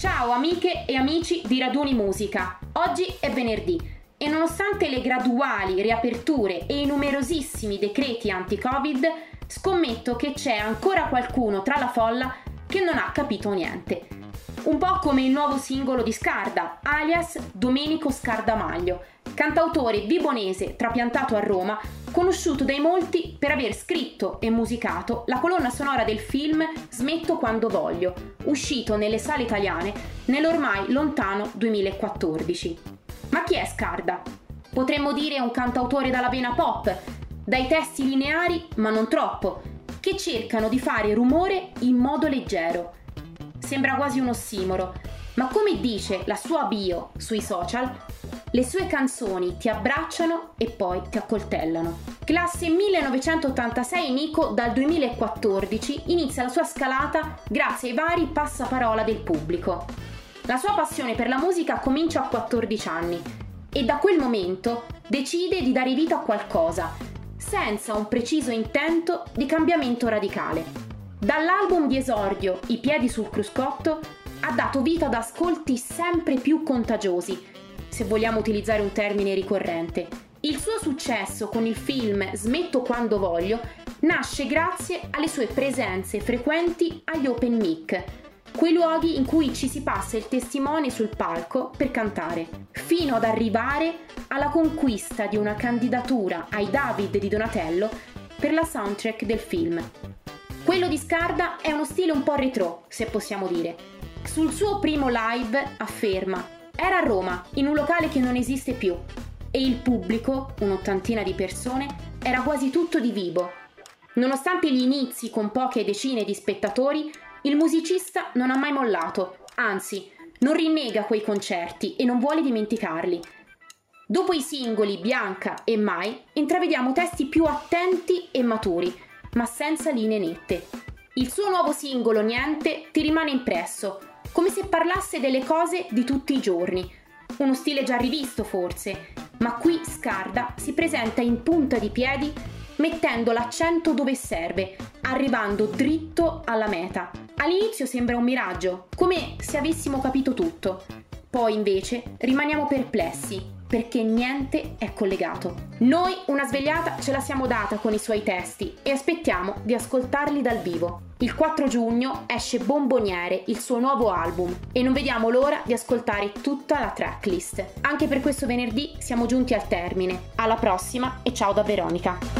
Ciao amiche e amici di Raduni Musica. Oggi è venerdì e nonostante le graduali riaperture e i numerosissimi decreti anti-Covid, scommetto che c'è ancora qualcuno tra la folla che non ha capito niente. Un po' come il nuovo singolo di Scarda, alias Domenico Scardamaglio, cantautore vibonese trapiantato a Roma, conosciuto dai molti per aver scritto e musicato la colonna sonora del film Smetto quando voglio, uscito nelle sale italiane nell'ormai lontano 2014. Ma chi è Scarda? Potremmo dire un cantautore dalla vena pop, dai testi lineari ma non troppo, che cercano di fare rumore in modo leggero. Sembra quasi un ossimoro, ma come dice la sua bio sui social, le sue canzoni ti abbracciano e poi ti accoltellano. Classe 1986 Nico dal 2014 inizia la sua scalata grazie ai vari passaparola del pubblico. La sua passione per la musica comincia a 14 anni e da quel momento decide di dare vita a qualcosa, senza un preciso intento di cambiamento radicale. Dall'album di esordio I piedi sul cruscotto ha dato vita ad ascolti sempre più contagiosi se vogliamo utilizzare un termine ricorrente. Il suo successo con il film Smetto quando voglio nasce grazie alle sue presenze frequenti agli open mic, quei luoghi in cui ci si passa il testimone sul palco per cantare, fino ad arrivare alla conquista di una candidatura ai David di Donatello per la soundtrack del film. Quello di Scarda è uno stile un po' retro, se possiamo dire. Sul suo primo live afferma era a Roma, in un locale che non esiste più, e il pubblico, un'ottantina di persone, era quasi tutto di vivo. Nonostante gli inizi con poche decine di spettatori, il musicista non ha mai mollato, anzi, non rinnega quei concerti e non vuole dimenticarli. Dopo i singoli Bianca e Mai, intravediamo testi più attenti e maturi, ma senza linee nette. Il suo nuovo singolo Niente ti rimane impresso, come se parlasse delle cose di tutti i giorni. Uno stile già rivisto forse, ma qui Scarda si presenta in punta di piedi mettendo l'accento dove serve, arrivando dritto alla meta. All'inizio sembra un miraggio, come se avessimo capito tutto. Poi invece rimaniamo perplessi, perché niente è collegato. Noi una svegliata ce la siamo data con i suoi testi e aspettiamo di ascoltarli dal vivo. Il 4 giugno esce Bomboniere, il suo nuovo album, e non vediamo l'ora di ascoltare tutta la tracklist. Anche per questo venerdì siamo giunti al termine. Alla prossima e ciao da Veronica.